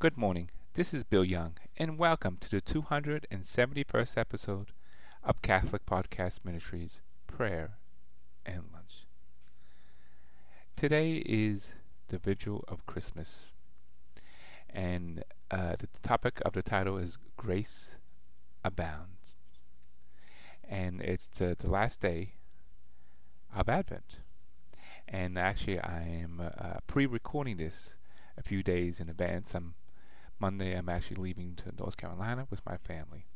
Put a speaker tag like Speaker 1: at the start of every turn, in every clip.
Speaker 1: Good morning. This is Bill Young, and welcome to the 271st episode of Catholic Podcast Ministries Prayer and Lunch. Today is the Vigil of Christmas, and uh, the topic of the title is Grace Abounds, and it's the, the last day of Advent. And actually, I am uh, pre recording this a few days in advance. I'm Monday, I'm actually leaving to North Carolina with my family.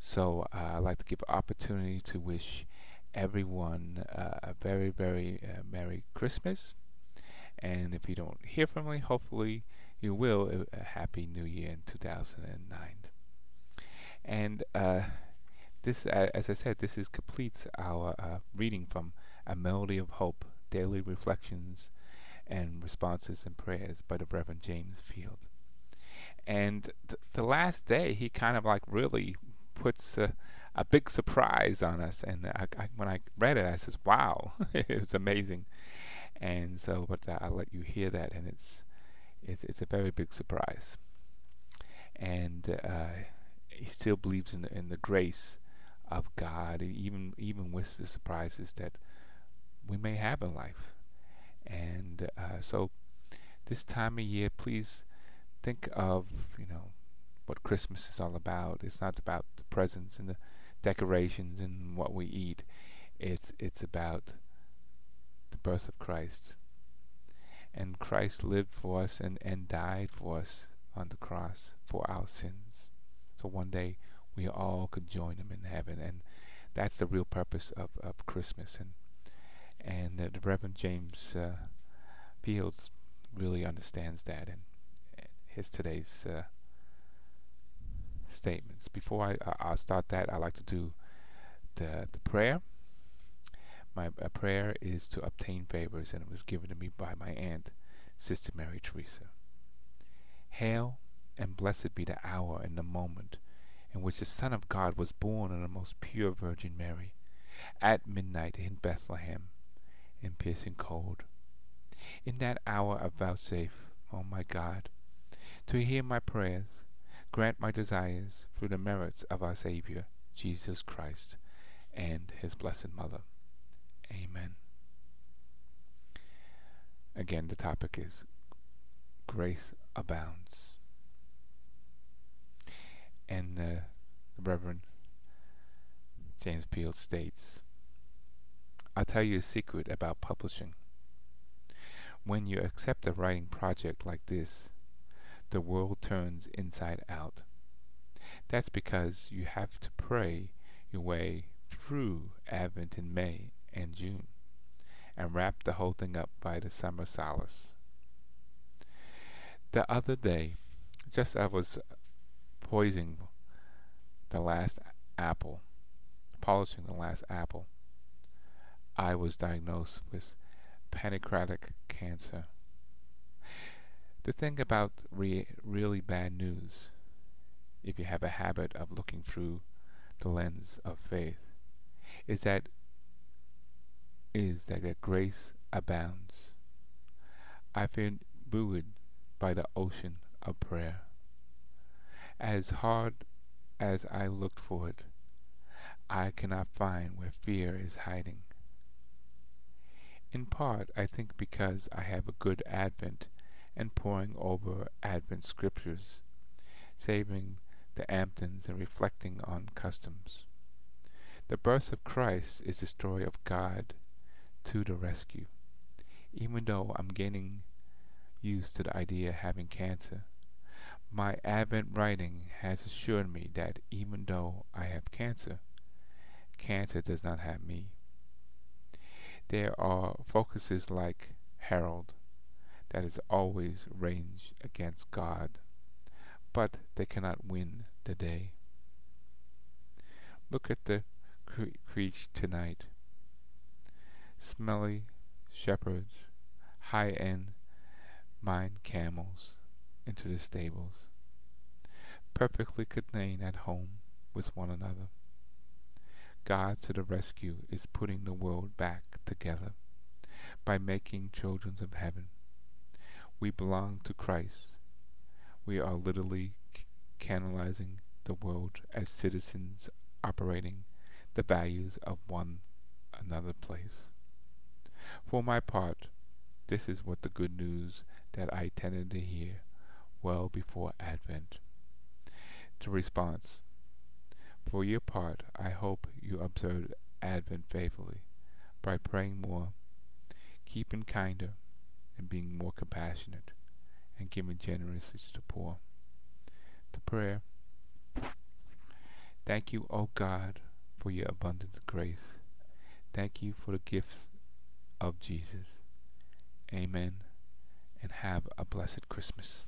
Speaker 1: So uh, I'd like to give opportunity to wish everyone uh, a very, very uh, Merry Christmas. And if you don't hear from me, hopefully you will. A Happy New Year in 2009. And uh, this, as I said, this is completes our uh, reading from A Melody of Hope, Daily Reflections and Responses and Prayers by the Reverend James Field and th- the last day he kind of like really puts a, a big surprise on us. And I, I, when i read it i says wow it was amazing. And so but uh, i'll let you hear that. And it's it's, it's a very big surprise. And uh, he still believes in the, in the grace of god even even with the surprises that we may have in life. And uh, so this time of year please think of, you know, what Christmas is all about. It's not about the presents and the decorations and what we eat. It's it's about the birth of Christ. And Christ lived for us and, and died for us on the cross for our sins. So one day we all could join him in heaven and that's the real purpose of, of Christmas and and uh, the Reverend James uh, Fields really understands that and his today's uh, statements. Before I I'll start that, I like to do the the prayer. My uh, prayer is to obtain favors, and it was given to me by my aunt, Sister Mary Teresa. Hail and blessed be the hour and the moment in which the Son of God was born of the most pure Virgin Mary, at midnight in Bethlehem, in piercing cold. In that hour I vouchsafe, O oh my God, to hear my prayers, grant my desires through the merits of our Savior, Jesus Christ, and his Blessed Mother. Amen. Again, the topic is Grace Abounds. And uh, the Reverend James Field states, I'll tell you a secret about publishing. When you accept a writing project like this, the world turns inside out. That's because you have to pray your way through Advent in May and June and wrap the whole thing up by the summer solstice. The other day, just as I was poising the last apple, polishing the last apple, I was diagnosed with pancreatic cancer. The thing about re really bad news, if you have a habit of looking through the lens of faith, is that is that, that grace abounds. I've been buoyed by the ocean of prayer. As hard as I looked for it, I cannot find where fear is hiding. In part, I think because I have a good Advent and poring over Advent scriptures, saving the antiphons and reflecting on customs. The birth of Christ is the story of God to the rescue. Even though I'm getting used to the idea of having cancer, my Advent writing has assured me that even though I have cancer, cancer does not have me. There are focuses like Herod that is always ranged against God, but they cannot win the day. Look at the cre- crèche tonight. Smelly shepherds, high-end mine camels into the stables, perfectly contained at home with one another. God to the rescue is putting the world back together by making children of heaven we belong to Christ. We are literally canalizing the world as citizens operating the values of one another place. For my part, this is what the good news that I tended to hear well before Advent. The response For your part, I hope you observe Advent faithfully by praying more, keeping kinder, and being more compassionate, and giving generously to the poor. The prayer Thank you, O God, for your abundant grace. Thank you for the gifts of Jesus. Amen. And have a blessed Christmas.